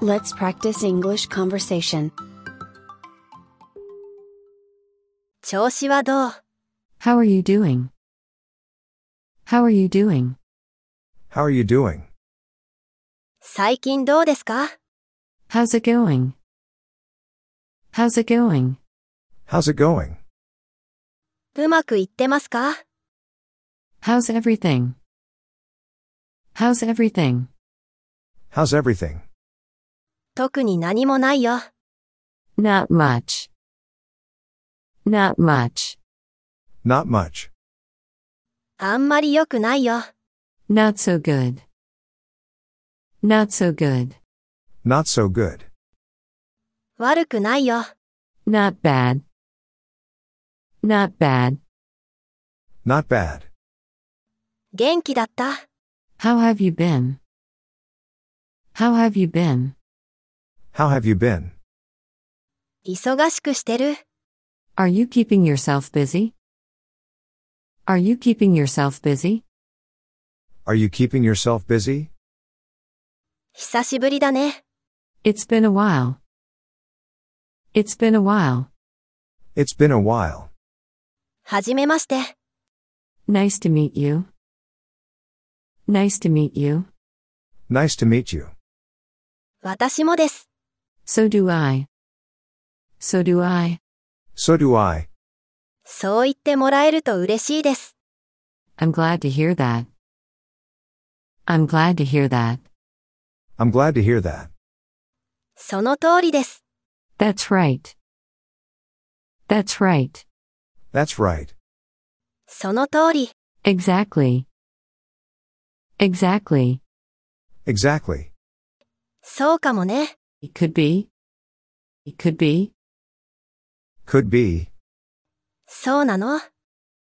Let's practice English conversation. 調子はどう How are you doing? How are you doing? How are you doing? 最近どうですか How's it going? How's it going? How's it going? うまくいってますか How's everything? How's everything? How's everything? 特に何もないよ。Not much. Not much. Not much. あんまり良くないよ。Not so good. Not so good. Not so good. 悪くないよ。Not bad. Not bad. Not bad. 元気だった。How have you been? How have you been? How have you been? 忙しくしてる。 Are you keeping yourself busy? Are you keeping yourself busy? Are you keeping yourself busy? 久しぶりだね。 It's been a while. It's been a while. It's been a while. はじめまして。 Nice to meet you. Nice to meet you. Nice to meet you. 私もです。 So do I. So do I. So do I. そう言ってもらえると嬉しいです。 I'm glad to hear that. I'm glad to hear that. I'm glad to hear that. その通りです。 That's right. That's right. That's right. その通り。 Exactly. Exactly. Exactly. そうかもね。 It could be. It could be. Could be. そうなの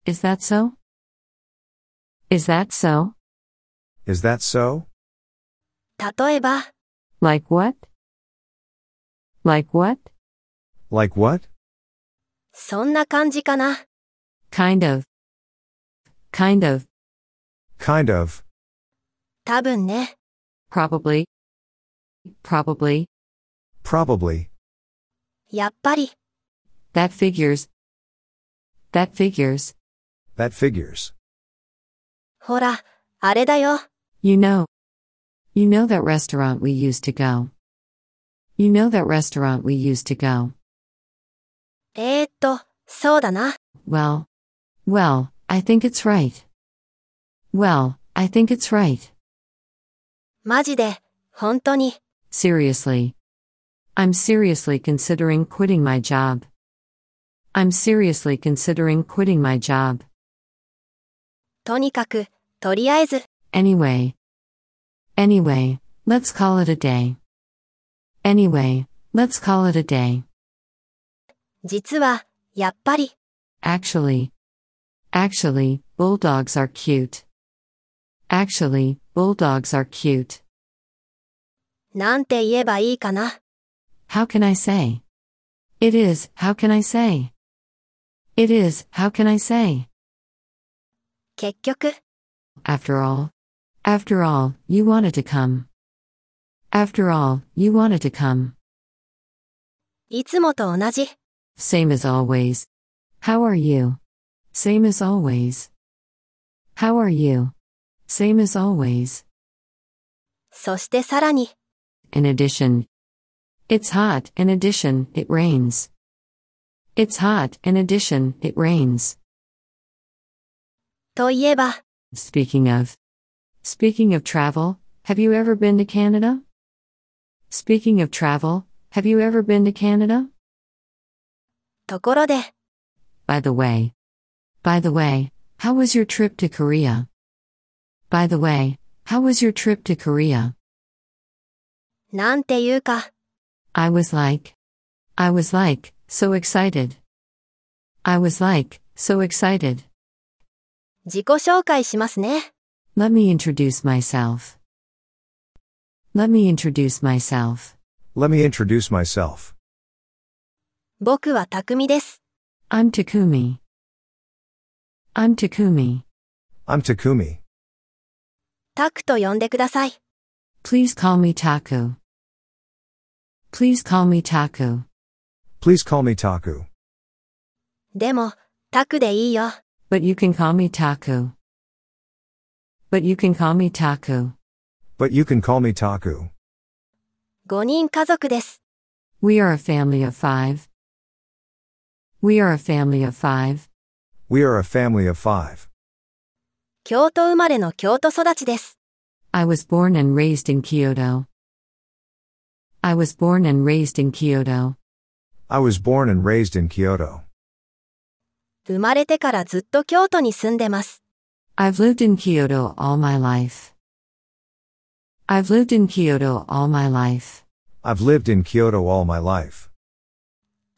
Is that so? Is that so? Is that so? 例えば、 Like what? Like what? Like what? そんな感じかな。 Kind of. Kind of. Kind of. 多分ね。 Probably. Probably. Probably. やっぱり。 That figures. That figures. That figures. ほら、あれだよ。 You know. You know that restaurant we used to go. You know that restaurant we used to go. えー、っと、そうだな。 Well. Well, I think it's right. Well, I think it's right. マジで、本当に。 Seriously. I'm seriously considering quitting my job. I'm seriously considering quitting my job. とにかく、とりあえず、 Anyway. Anyway, let's call it a day. Anyway, let's call it a day. 実は、やっぱり、 Actually. Actually, bulldogs are cute. Actually, bulldogs are cute. なんて言えばいいかな。 How can I say? It is, how can I say? It is, how can I say? 結局、 After all. After all, you wanted to come. After all, you wanted to come. いつもと同じ。 Same as always. How are you? Same as always. How are you? Same as always. そしてさらに、 In addition. It's hot, in addition, it rains. It's hot, in addition, it rains. といえば、 Speaking of. Speaking of travel, have you ever been to Canada? Speaking of travel, have you ever been to Canada? ところで、 By the way. By the way, how was your trip to Korea? By the way, how was your trip to Korea? なんていうか、 I was like. I was like, so excited. I was like, so excited. 自己紹介しますね。 Let me introduce myself. Let me introduce myself. Let me introduce myself. 僕は匠です。 I'm Takumi. I'm Takumi. I'm Takumi. タクと呼んでください。 Please call me Taku. Please call me Taku. Please call me Taku. でも、タクでいいよ。 But you can call me Taku. But you can call me Taku. But you can call me Taku. 5人家族です。 We are a family of five. We are a family of five. We are a family of five. 京都生まれの京都育ちです。 I was born and raised in Kyoto. I was born and raised in Kyoto. I was born and raised in Kyoto. 生まれてからずっと京都に住んでます。 I've lived in Kyoto all my life. I've lived in Kyoto all my life. I've lived in Kyoto all my life.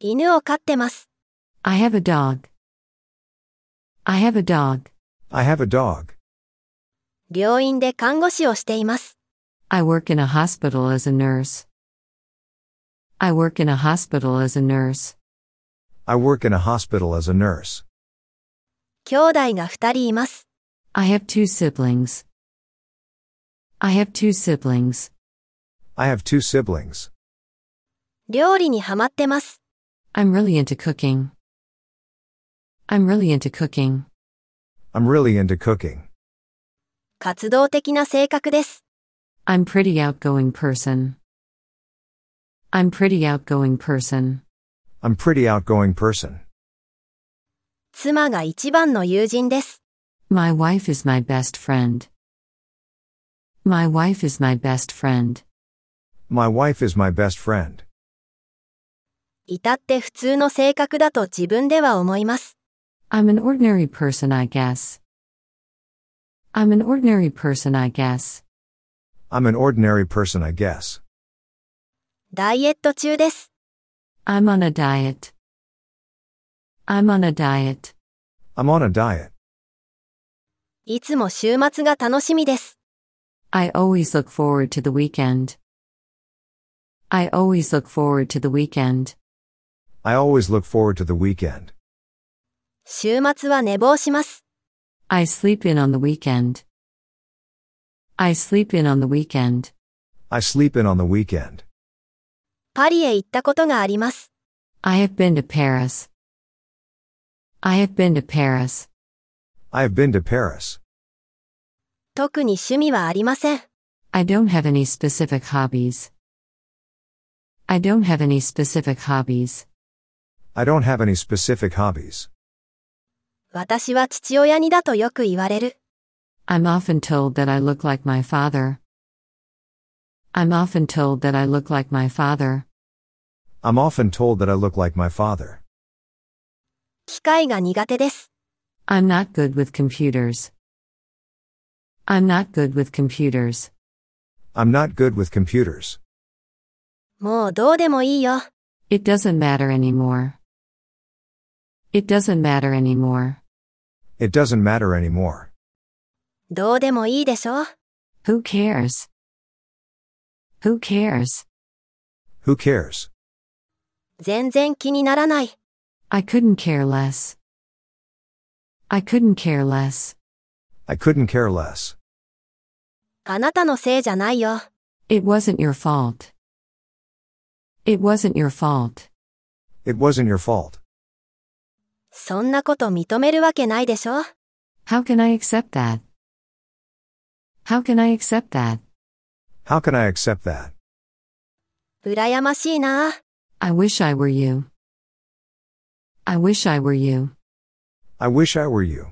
犬を飼ってます。 I have a dog. I have a dog. I have a dog. 病院で看護師をしています。 I work in a hospital as a nurse. I work in a hospital as a nurse. I work in a hospital as a nurse. 兄弟が2人います。 I have two siblings. I have two siblings. I have two siblings. 料理にハマってます。 I'm really into cooking. I'm really into cooking. I'm really into cooking. 活動的な性格です。 I'm pretty outgoing person. I'm pretty outgoing person. I'm pretty outgoing person. 妻が一番の友人です。 My wife is my best friend. My wife is my best friend. My wife is my best friend. 至って普通の性格だと自分では思います。 I'm an ordinary person, I guess. I'm an ordinary person, I guess. I'm an ordinary person, I guess. ダイエット中です。I'm on a diet. I'm on a diet. I'm on a diet. いつも週末が楽しみです。I always look forward to the weekend. I always look forward to the weekend. I always look forward to the weekend. 週末は寝坊します。I sleep in on the weekend. I sleep in on the weekend. I sleep in on the weekend. パリへ行ったことがあります。I have been to Paris. I have been to Paris. I have been to Paris. 特に趣味はありません。I don't have any specific hobbies. I don't have any specific hobbies. I don't have any specific hobbies. 私は父親にだとよく言われる。I'm often told that I look like my father. I'm often told that I look like my father. I'm often told that I look like my father. 機械が苦手です。 I'm not good with computers. I'm not good with computers. I'm not good with computers. もうどうでもいいよ。 It doesn't matter anymore. It doesn't matter anymore. It doesn't matter anymore. どうでもいいでしょ Who cares? Who cares? Who cares? 全然気にならない。 I couldn't care less. I couldn't care less. I couldn't care less. あなたのせいじゃないよ。 It wasn't your fault. It wasn't your fault. It wasn't your fault. そんなこと認めるわけないでしょ How can I accept that? How can I accept that? How can I accept that? 羨ましいな。 I wish I were you. I wish I were you. I wish I were you.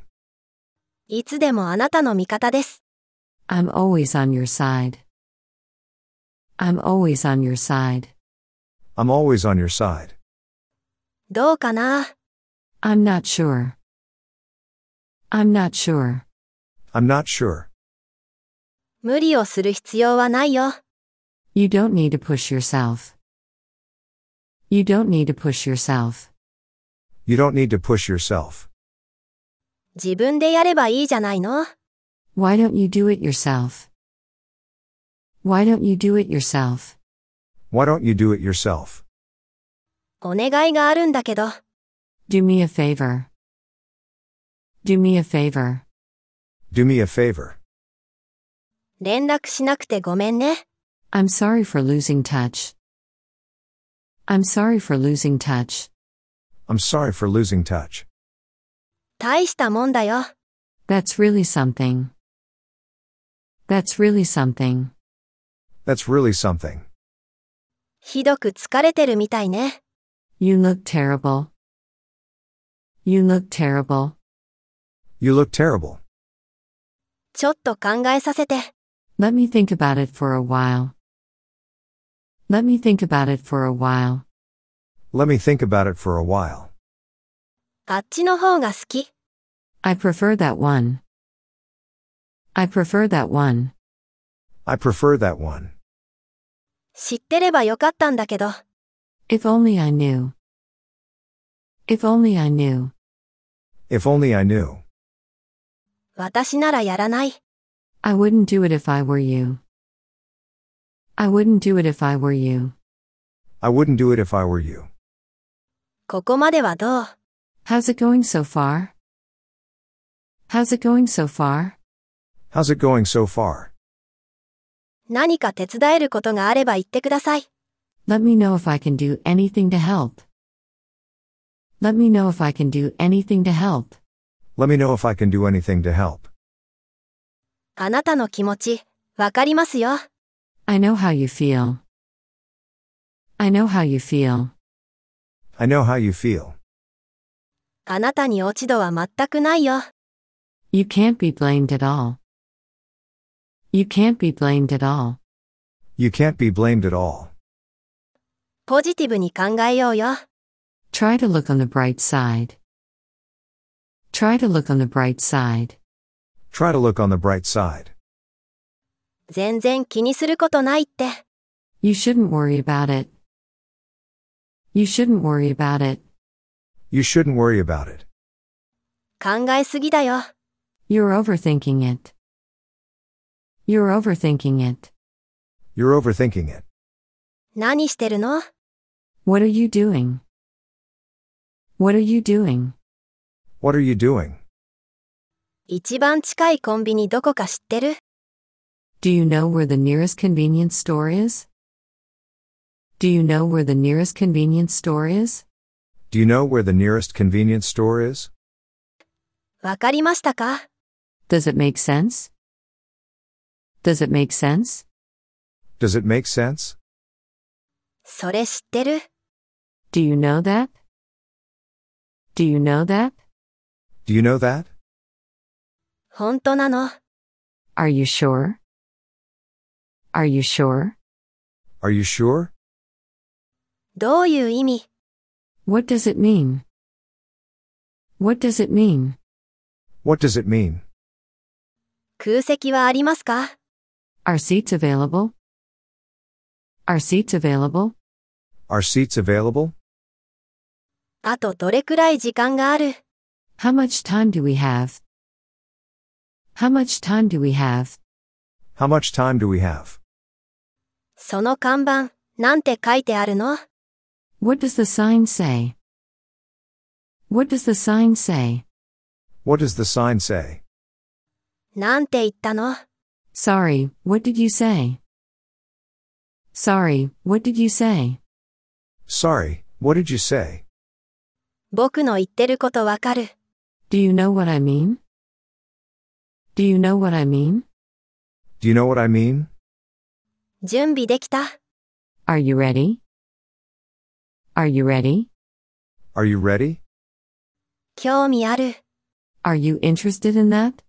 いつでもあなたの味方です。 I'm always on your side. I'm always on your side. I'm always on your side. どうかな I'm not sure. I'm not sure. I'm not sure. 無理をする必要はないよ。You don't need to push yourself. You don't need to push yourself. You don't need to push yourself. 自分でやればいいじゃないの Why don't you do it yourself? Why don't you do it yourself? Why don't you do it yourself? お願いがあるんだけど、Do me a favor. Do me a favor. Do me a favor. 連絡しなくてごめんね。I'm sorry for losing touch. I'm sorry for losing touch. I'm sorry for losing touch. 大したもんだよ。That's really something. That's really something. That's really something. ひどく疲れてるみたいね。You look terrible. You look terrible. You look terrible. ちょっと考えさせて。Let me think about it for a while. Let me think about it for a while. Let me think about it for a while. あっちの方が好き。 I prefer that one. I prefer that one. I prefer that one. 知ってればよかったんだけど。 If only I knew. If only I knew. If only I knew. 私ならやらない。 I wouldn't do it if I were you. I wouldn't do it if I were you. I wouldn't do it if I were you. ここまではどう How's it going so far? How's it going so far? How's it going so far? 何か手伝えることがあれば言ってください。 Let me know if I can do anything to help. Let me know if I can do anything to help. Let me know if I can do anything to help. あなたの気持ち、わかりますよ。I know how you feel. I know how you feel. I know how you feel. あなたに落ち度は全くないよ。You can't be blamed at all. You can't be blamed at all. You can't be blamed at all. ポジティブに考えようよ。Try to look on the bright side. Try to look on the bright side. Try to look on the bright side. 全然気にすることないって。 You shouldn't worry about it. You shouldn't worry about it. You shouldn't worry about it. 考えすぎだよ。 You're overthinking it. You're overthinking it. You're overthinking it. 何してるの What are you doing? What are you doing? What are you doing? 一番近いコンビニどこか知ってる Do you know where the nearest convenience store is? Do you know where the nearest convenience store is? Do you know where the nearest convenience store is? わかりましたか Does it make sense? Does it make sense? Does it make sense? それ知ってる Do you know that? Do you know that? Do you know that? 本当なの Are you sure? Are you sure? Are you sure? どういう意味 What does it mean? What does it mean? What does it mean? 空席はありますか Are seats available? Are seats available? Are seats available? あとどれくらい時間がある How much time do we have? How much time do we have? How much time do we have? その看板、なんて書いてあるの What does the sign say? What does the sign say? What does the sign say? なんて言ったの Sorry, what did you say? Sorry, what did you say? Sorry, what did you say? 僕の言ってることわかる。 Do you know what I mean? Do you know what I mean? Do you know what I mean? 準備できた Are you ready? Are you ready? Are you ready? 興味ある。 Are you interested in that?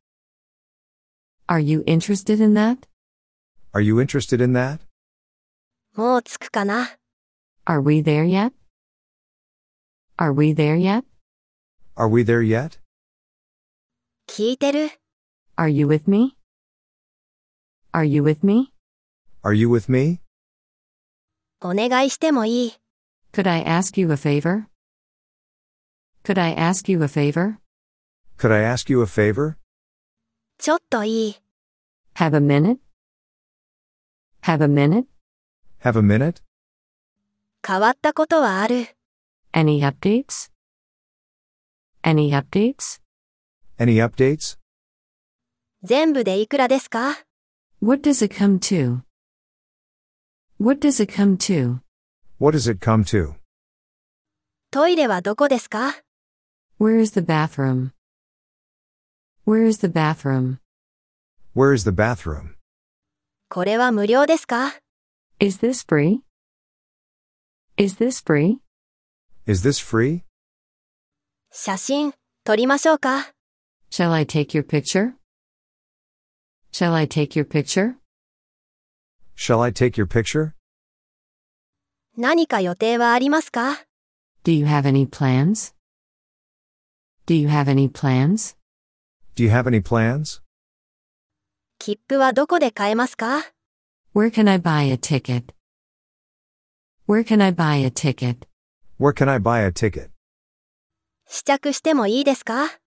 Are you interested in that? Are you interested in that? もう着くかな Are we there yet? Are we there yet? Are we there yet? 聞いてる Are you with me? Are you with me? Are you with me? お願いしてもいい Could I ask you a favor? Could I ask you a favor? Could I ask you a favor? ちょっといい Have a minute? Have a minute? Have a minute? 変わったことはある Any updates? Any updates? Any updates? 全部でいくらですか What does it come to? What does it come to? What does it come to? トイレはどこですか Where is the bathroom? Where is the bathroom? Where is the bathroom? これは無料ですか Is this free? Is this free? Is this free? 写真、撮りましょうか Shall I take your picture? Shall I take your picture? Shall I take your picture? 何か予定はありますか Do you have any plans? Do you have any plans? Do you have any plans? 切符はどこで買えますか Where can I buy a ticket? Where can I buy a ticket? Where can I buy a ticket? 試着してもいいですか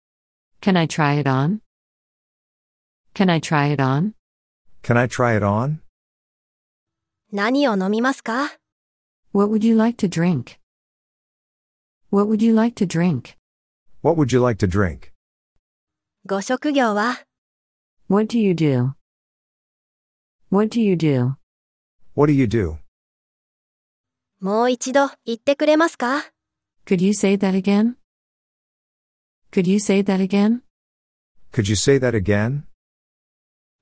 Can I try it on? Can I try it on? Can I try it on? 何を飲みますか What would you like to drink? What would you like to drink? What would you like to drink? ご職業は What do you do? What do you do? What do you do? もう一度言ってくれますか Could you say that again? Could you say that again? Could you say that again?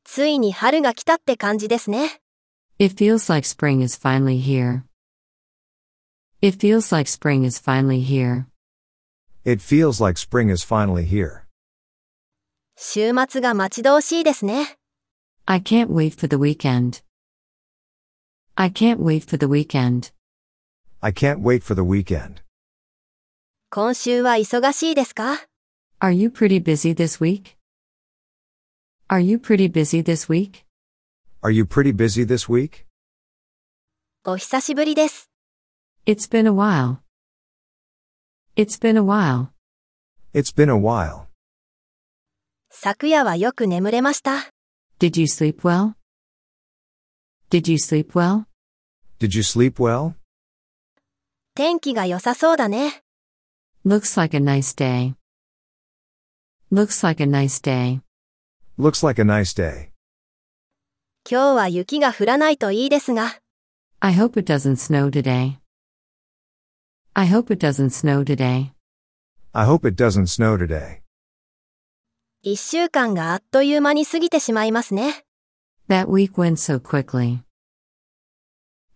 ついに春が来たって感じですね。It feels like spring is finally here. It feels like spring is finally here. It feels like spring is finally here. 週末が待ち遠しいですね。I can't wait for the weekend. I can't wait for the weekend. I can't wait for the weekend. 今週は忙しいですか Are you pretty busy this week? Are you pretty busy this week? Are you pretty busy this week? お久しぶりです。 It's been a while. It's been a while. It's been a while. 昨夜はよく眠れました。 Did you sleep well? Did you sleep well? Did you sleep well? 天気が良さそうだね。 Looks like a nice day. Looks like a nice day. Looks like a nice day. 今日は雪が降らないといいですが、 I hope it doesn't snow today. I hope it doesn't snow today. I hope it doesn't snow today. 一週間があっという間に過ぎてしまいますね。 That week went so quickly.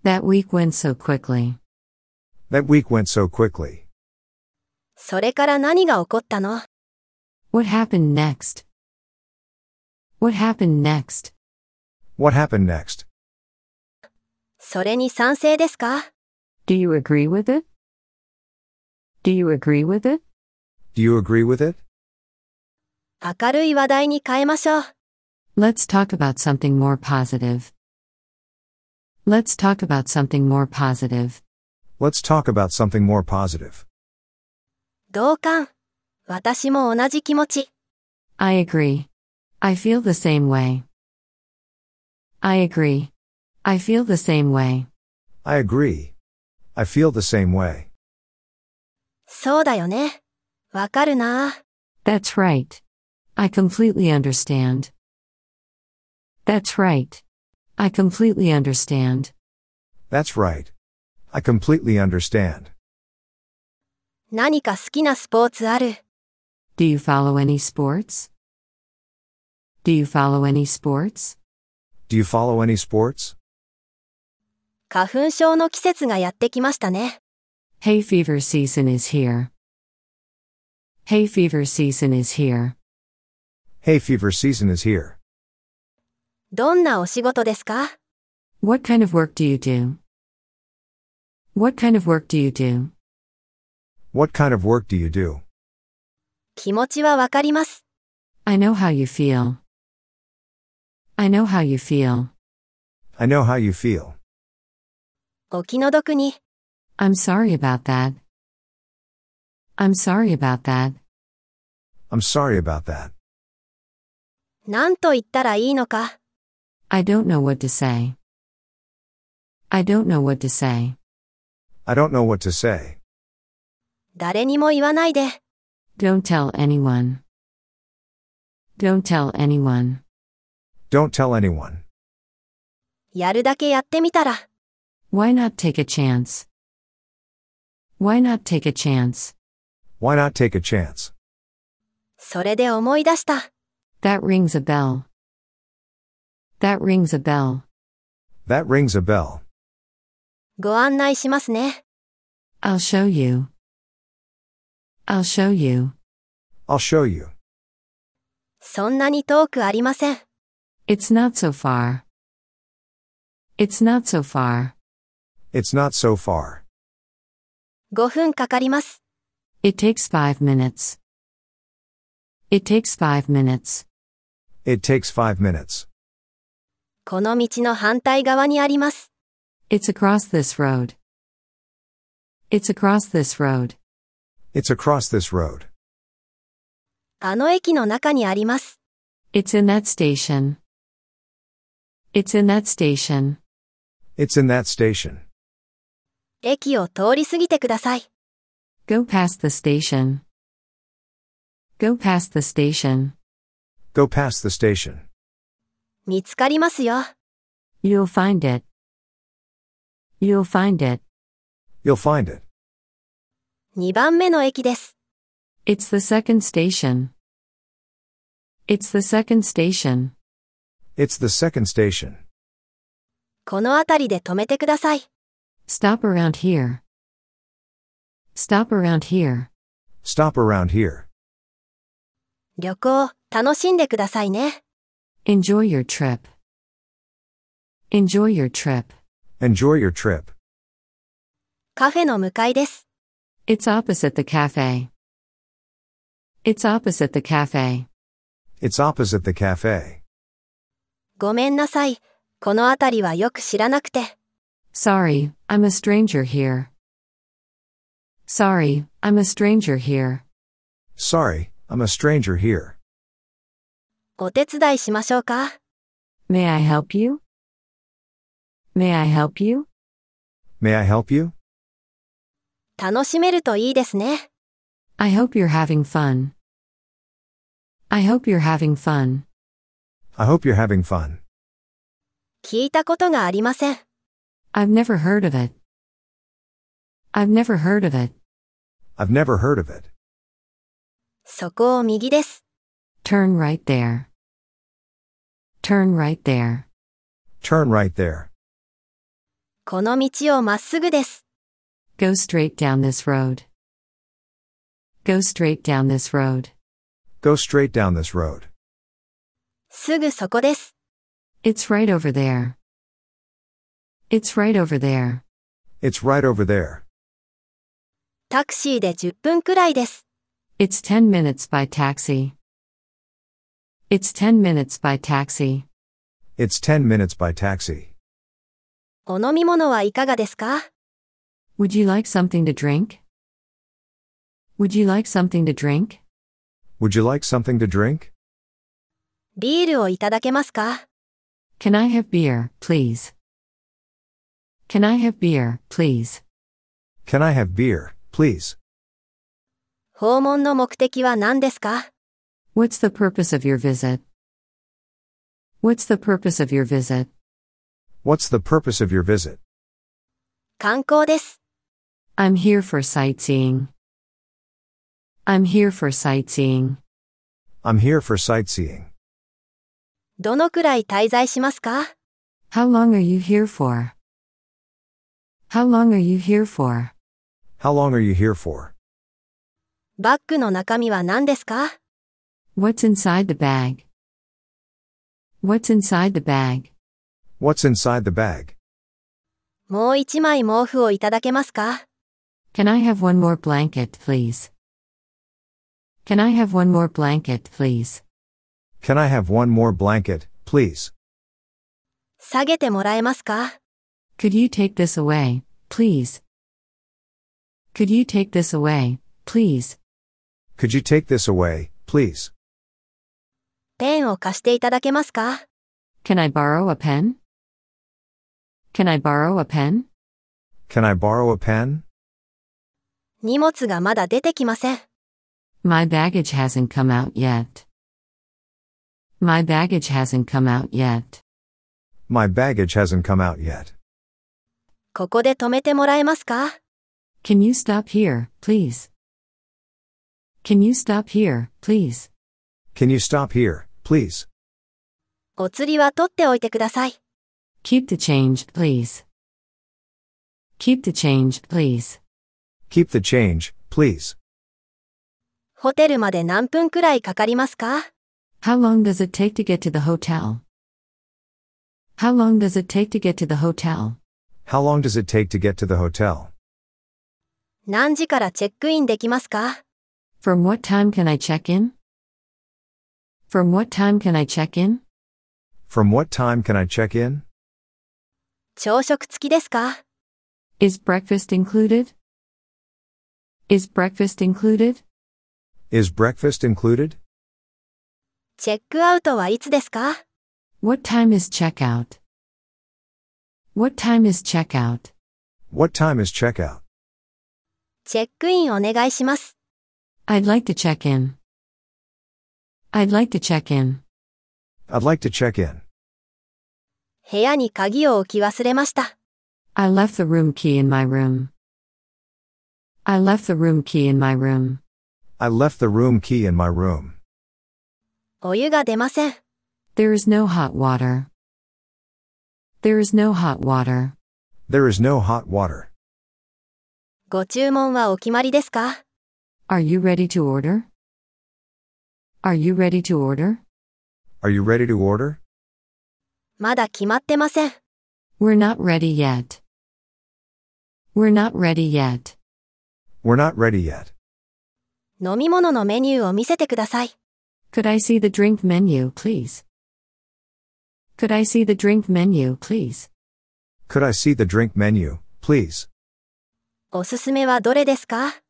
That week went so quickly. That week went so quickly. それから何が起こったの What happened next? What happened next? What happened next? それに賛成ですか Do you agree with it? Do you agree with it? Do you agree with it? 明るい話題に変えましょう。 Let's talk about something more positive. Let's talk about something more positive. Let's talk about something more positive. 同感。私も同じ気持ち。 I agree. I feel the same way. I agree. I feel the same way. I agree. I feel the same way. そうだよね。わかるなあ That's right. I completely understand. That's right. I completely understand. That's right. I completely understand. 何か好きなスポーツある Do you follow any sports? Do you follow any sports? Do you follow any sports? 花粉症の季節がやってきましたね。 Hay fever season is here. Hay fever season is here. Hay fever season is here. どんなお仕事ですか What kind of work do you do? What kind of work do you do? What kind of work do you do? 気持ちはわかります。 I know how you feel. I know how you feel. I know how you feel. お気の毒に。 I'm sorry about that. I'm sorry about that. I'm sorry about that. 何と言ったらいいのか。 I don't know what to say. I don't know what to say. I don't know what to say. 誰にも言わないで。 Don't tell anyone. Don't tell anyone. Don't tell anyone. やるだけやってみたら。 Why not take a chance? Why not take a chance? Why not take a chance? それで思い出した。 That rings a bell. That rings a bell. That rings a bell. ご案内しますね。 I'll show you. I'll show you. I'll show you. そんなに遠くありません。 It's not so far. It's not so far. It's not so far. 5分かかります。 It takes five minutes. It takes five minutes. It takes five minutes. この道の反対側にあります。 It's across this road. It's across this road. It's across this road. あの駅の中にあります。 It's in that station. It's in that station. It's in that station. 駅を通り過ぎてください。Go past the station. Go past the station. Go past the station. 見つかりますよ。You'll find it. You'll find it. You'll find it. 2番目の駅です。It's the second station. It's the second station. It's the second station. この辺りで止めてください。 Stop around here. Stop around here. Stop around here. 旅行、楽しんでくださいね。 Enjoy your trip. Enjoy your trip. Enjoy your trip. カフェの向かいです。 It's opposite the cafe. It's opposite the cafe. It's opposite the cafe. ごめんなさい。この辺りはよく知らなくて。Sorry, I'm a stranger here. Sorry, I'm a stranger here. Sorry, I'm a stranger here. お手伝いしましょうか May I help you? May I help you? May I help you? 楽しめるといいですね。I hope you're having fun. I hope you're having fun. I hope you're having fun. 聞いたことがありません。 I've never heard of it. I've never heard of it. I've never heard of it. そこを右です。 Turn right there. Turn right there. Turn right there. この道をまっすぐです。 Go straight down this road. Go straight down this road. Go straight down this road. すぐそこです。 It's right over there. It's right over there. It's right over there. タクシーで10分くらいです。 It's 10 minutes by taxi. It's 10 minutes by taxi. It's 10 minutes by taxi. お飲み物はいかがですか Would you like something to drink? Would you like something to drink? Would you like something to drink? ビールをいただけますか Can I have beer, please? Can I have beer, please? Can I have beer, please? 訪問の目的は何ですか What's the purpose of your visit? What's the purpose of your visit? What's the purpose of your visit? 観光です。 I'm here for sightseeing. I'm here for sightseeing. I'm here for sightseeing. どのくらい滞在しますか How long are you here for? How long are you here for? How long are you here for? バッグの中身は何ですか What's inside the bag? What's inside the bag? What's inside the bag? もう一枚毛布をいただけますか Can I have one more blanket, please? Can I have one more blanket, please? Can I have one more blanket, please? 下げてもらえますか Could you take this away, please? Could you take this away, please? Could you take this away, please? ペンを貸していただけますか Can I borrow a pen? Can I borrow a pen? Can I borrow a pen? 荷物がまだ出てきません。 My baggage hasn't come out yet. My baggage hasn't come out yet. My baggage hasn't come out yet. ここで止めてもらえますか Can you stop here, please? Can you stop here, please? Can you stop here, please? お釣りは取っておいてください。 Keep the change, please. Keep the change, please. Keep the change, please. ホテルまで何分くらいかかりますか How long does it take to get to the hotel? How long does it take to get to the hotel? How long does it take to get to the hotel? 何時からチェックインできますか From what time can I check in? From what time can I check in? From what time can I check in? 朝食付きですか Is breakfast included? Is breakfast included? Is breakfast included? チェックアウトはいつですか What time is checkout? What time is checkout? What time is checkout? チェックインお願いします。 I'd like to check in. I'd like to check in. I'd like to check in. 部屋に鍵を置き忘れました。 I left the room key in my room. I left the room key in my room. I left the room key in my room. お湯が出ません。There is no hot water. There is no hot water. There is no hot water. ご注文はお決まりですか Are you ready to order? Are you ready to order? Are you ready to order? まだ決まってません。We're not ready yet. We're not ready yet. We're not ready yet. 飲み物のメニューを見せてください。Could I see the drink menu, please? Could I see the drink menu, please? Could I see the drink menu, please? おすすめはどれですか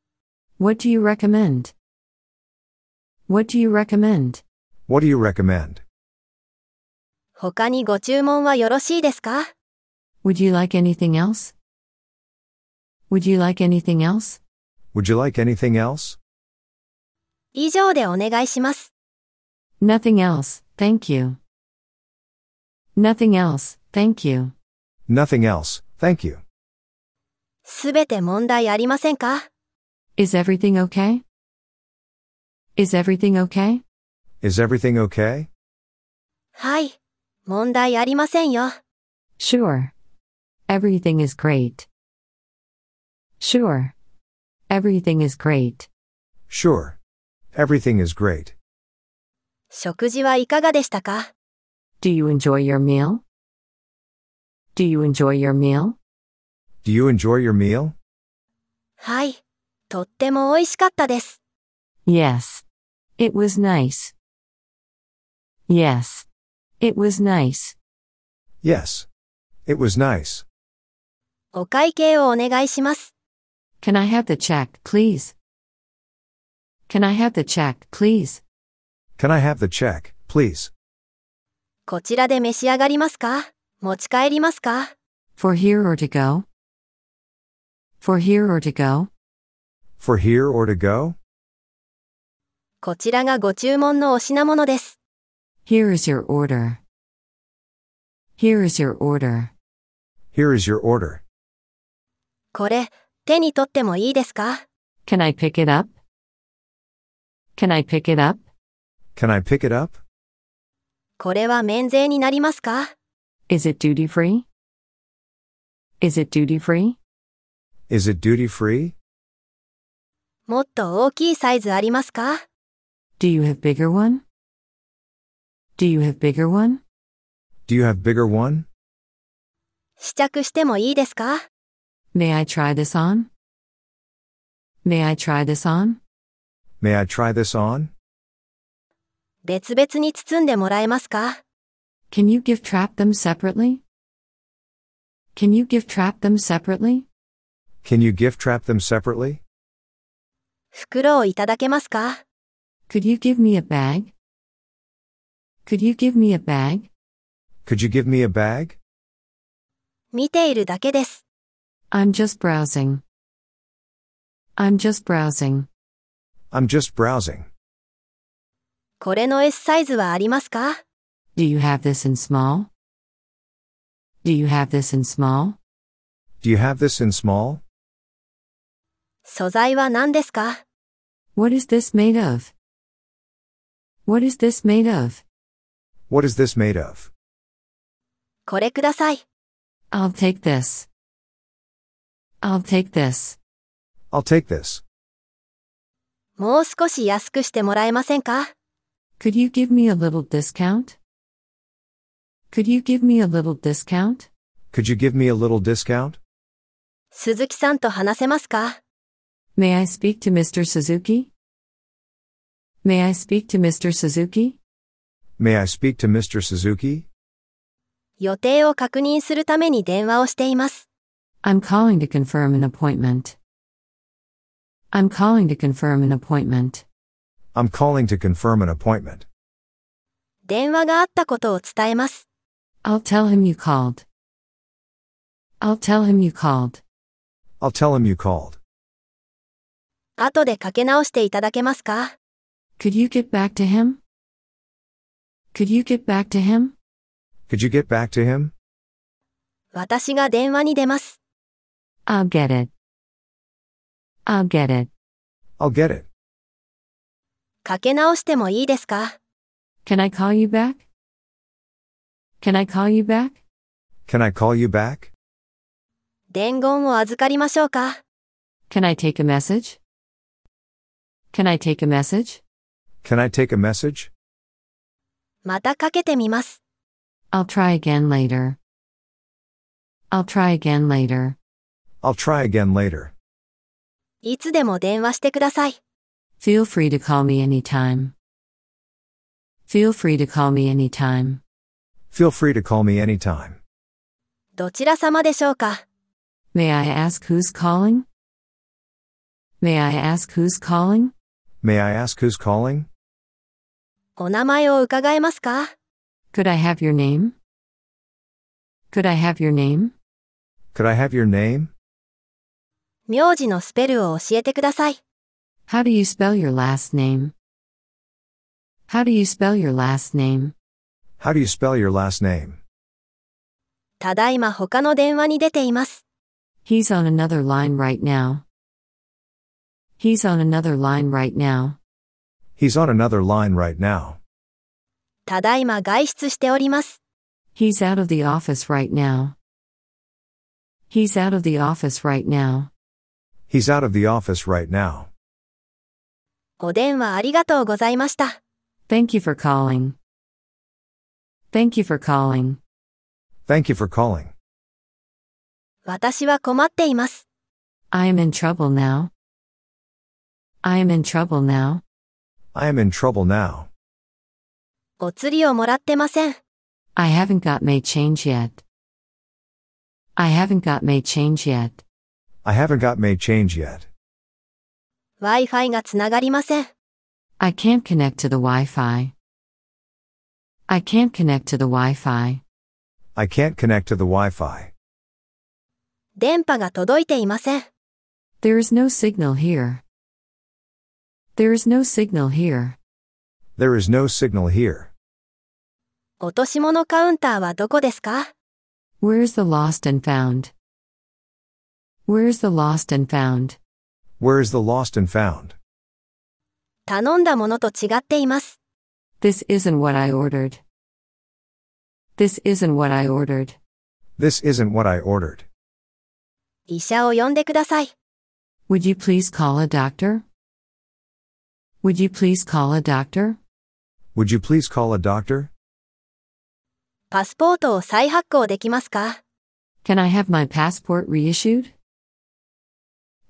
What do you recommend? What do you recommend? What do you recommend? 他にご注文はよろしいですか Would you like anything else? Would you like anything else? Would you like anything else? 以上でお願いします。 Nothing else, thank you. Nothing else, thank you. Nothing else, thank you. すべて問題ありませんか Is everything okay? Is everything okay? Is everything okay? はい。問題ありませんよ。 Sure. Everything is great. Sure. Everything is great. Sure. Everything is great. 食事はいかがでしたか Do you enjoy your meal? Do you enjoy your meal? Do you enjoy your meal? はい。とっても美味しかったです。Yes. It was nice. Yes. It was nice. Yes. It was nice. お会計をお願いします。Can I have the check, please? Can I have the check, please? Can I have the check, please? こちらで召し上がりますか持ち帰りますか For here or to go? For here or to go? For here or to go? こちらがご注文のお品物です。 Here is your order. Here is your order. Here is your order. これ、手に取ってもいいですか Can I pick it up? Can I pick it up? Can I pick it up? これは免税になりますか Is it duty free? Is it duty free? Is it duty free? もっと大きいサイズありますか Do you have bigger one? Do you have bigger one? Do you have bigger one? 試着してもいいですか May I try this on? May I try this on? May I try this on? 別々に包んでもらえますか Can you gift trap them separately? Can you gift trap them separately? Can you gift trap them separately? 袋をいただけますか Could you give me a bag? Could you give me a bag? Could you give me a bag? 見ているだけです。I'm just browsing. I'm just browsing. I'm just browsing. これの S サイズはありますか Do you have this in small? Do you have this in small? Do you have this in small? 素材は何ですか What is this made of? What is this made of? What is this made of? これください。I'll take this. I'll take this. I'll take this. もう少し安くしてもらえませんか Could you give me a little discount? Could you give me a little discount? Could you give me a little discount? 鈴木さんと話せますか May I speak to Mr. Suzuki? May I speak to Mr. Suzuki? May I speak to Mr. Suzuki? 予定を確認するために電話をしています。 I'm calling to confirm an appointment. I'm calling to confirm an appointment. I'm calling to confirm an appointment. 電話があったことを伝えます。 I'll tell him you called. I'll tell him you called. I'll tell him you called. 後でかけ直していただけますか Could you get back to him? Could you get back to him? Could you get back to him? 私が電話に出ます。 I'll get it. I'll get it. I'll get it. かけ直してもいいですか Can I call you back? Can I call you back? Can I call you back? 伝言を預かりましょうか Can I take a message? Can I take a message? Can I take a message? またかけてみます。I'll try again later. I'll try again later. I'll try again later. いつでも電話してください。Feel free to call me anytime. Feel free to call me anytime. Feel free to call me anytime. どちら様でしょうか May I ask who's calling? May I ask who's calling? May I ask who's calling? お名前を伺えますか Could I have your name? Could I have your name? Could I have your name? 名字のスペルを教えてください。 How do you spell your last name? How do you spell your last name? How do you spell your last name? ただいま他の電話に出ています。 He's on another line right now. He's on another line right now. He's on another line right now. ただいま外出しております。 He's out of the office right now. He's out of the office right now. He's out of the office right now. お電話ありがとうございました。Thank you for calling. Thank you for calling. Thank you for calling. 私は困っています。I am in trouble now. I am in trouble now. I am in trouble now. お釣りをもらってません。I haven't got my change yet. I haven't got my change yet. I haven't got made change yet. Wi-Fi がつながりません。I can't connect to the Wi-Fi. I can't connect to the Wi-Fi. I can't connect to the Wi-Fi. 電波が届いていません。There is no signal here. There is no signal here. There is no signal here. 落とし物カウンターはどこですか Where is the lost and found? Where is the lost and found? Where is the lost and found? 頼んだものと違っています。 This isn't what I ordered. This isn't what I ordered. This isn't what I ordered. 医者を呼んでください。 Would you please call a doctor? Would you please call a doctor? Would you please call a doctor? パスポートを再発行できますか Can I have my passport reissued?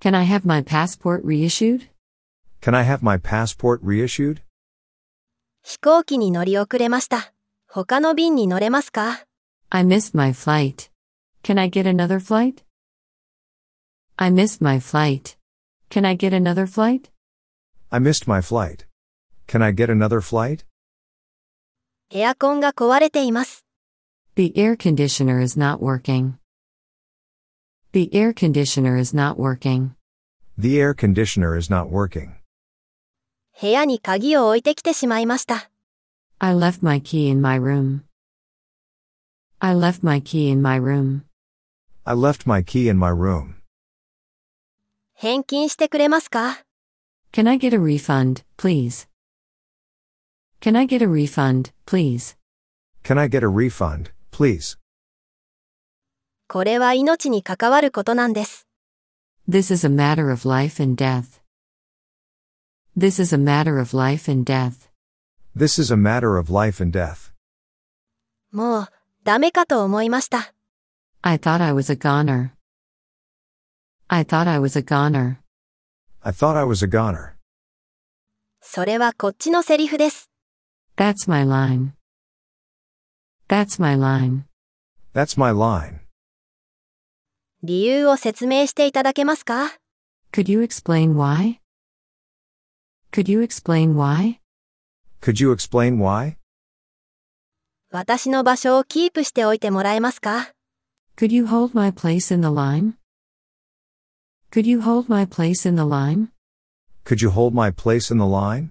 Can I have my passport reissued? Can I have my passport reissued? 飛行機に乗り遅れました。他の便に乗れますか I missed my flight. Can I get another flight? I missed my flight. Can I get another flight? I missed my flight. Can I get another flight? エアコンが壊れています。 The air conditioner is not working. The air conditioner is not working. The air conditioner is not working. 部屋に鍵を置いてきてしまいました。 I left my key in my room. I left my key in my room. I left my key in my room. 返金してくれますか Can I get a refund, please? Can I get a refund, please? Can I get a refund, please? これは命に関わることなんです。This is a matter of life and death. This is a matter of life and death. This is a matter of life and death. もう、ダメかと思いました。I thought I was a goner. I thought I was a goner. I thought I was a goner. それはこっちのセリフです。That's my line. That's my line. That's my line. 理由を説明していただけますか Could you explain why? Could you explain why? Could you explain why? 私の場所をキープしておいてもらえますか Could you hold my place in the line? Could you hold my place in the line? Could you hold my place in the line?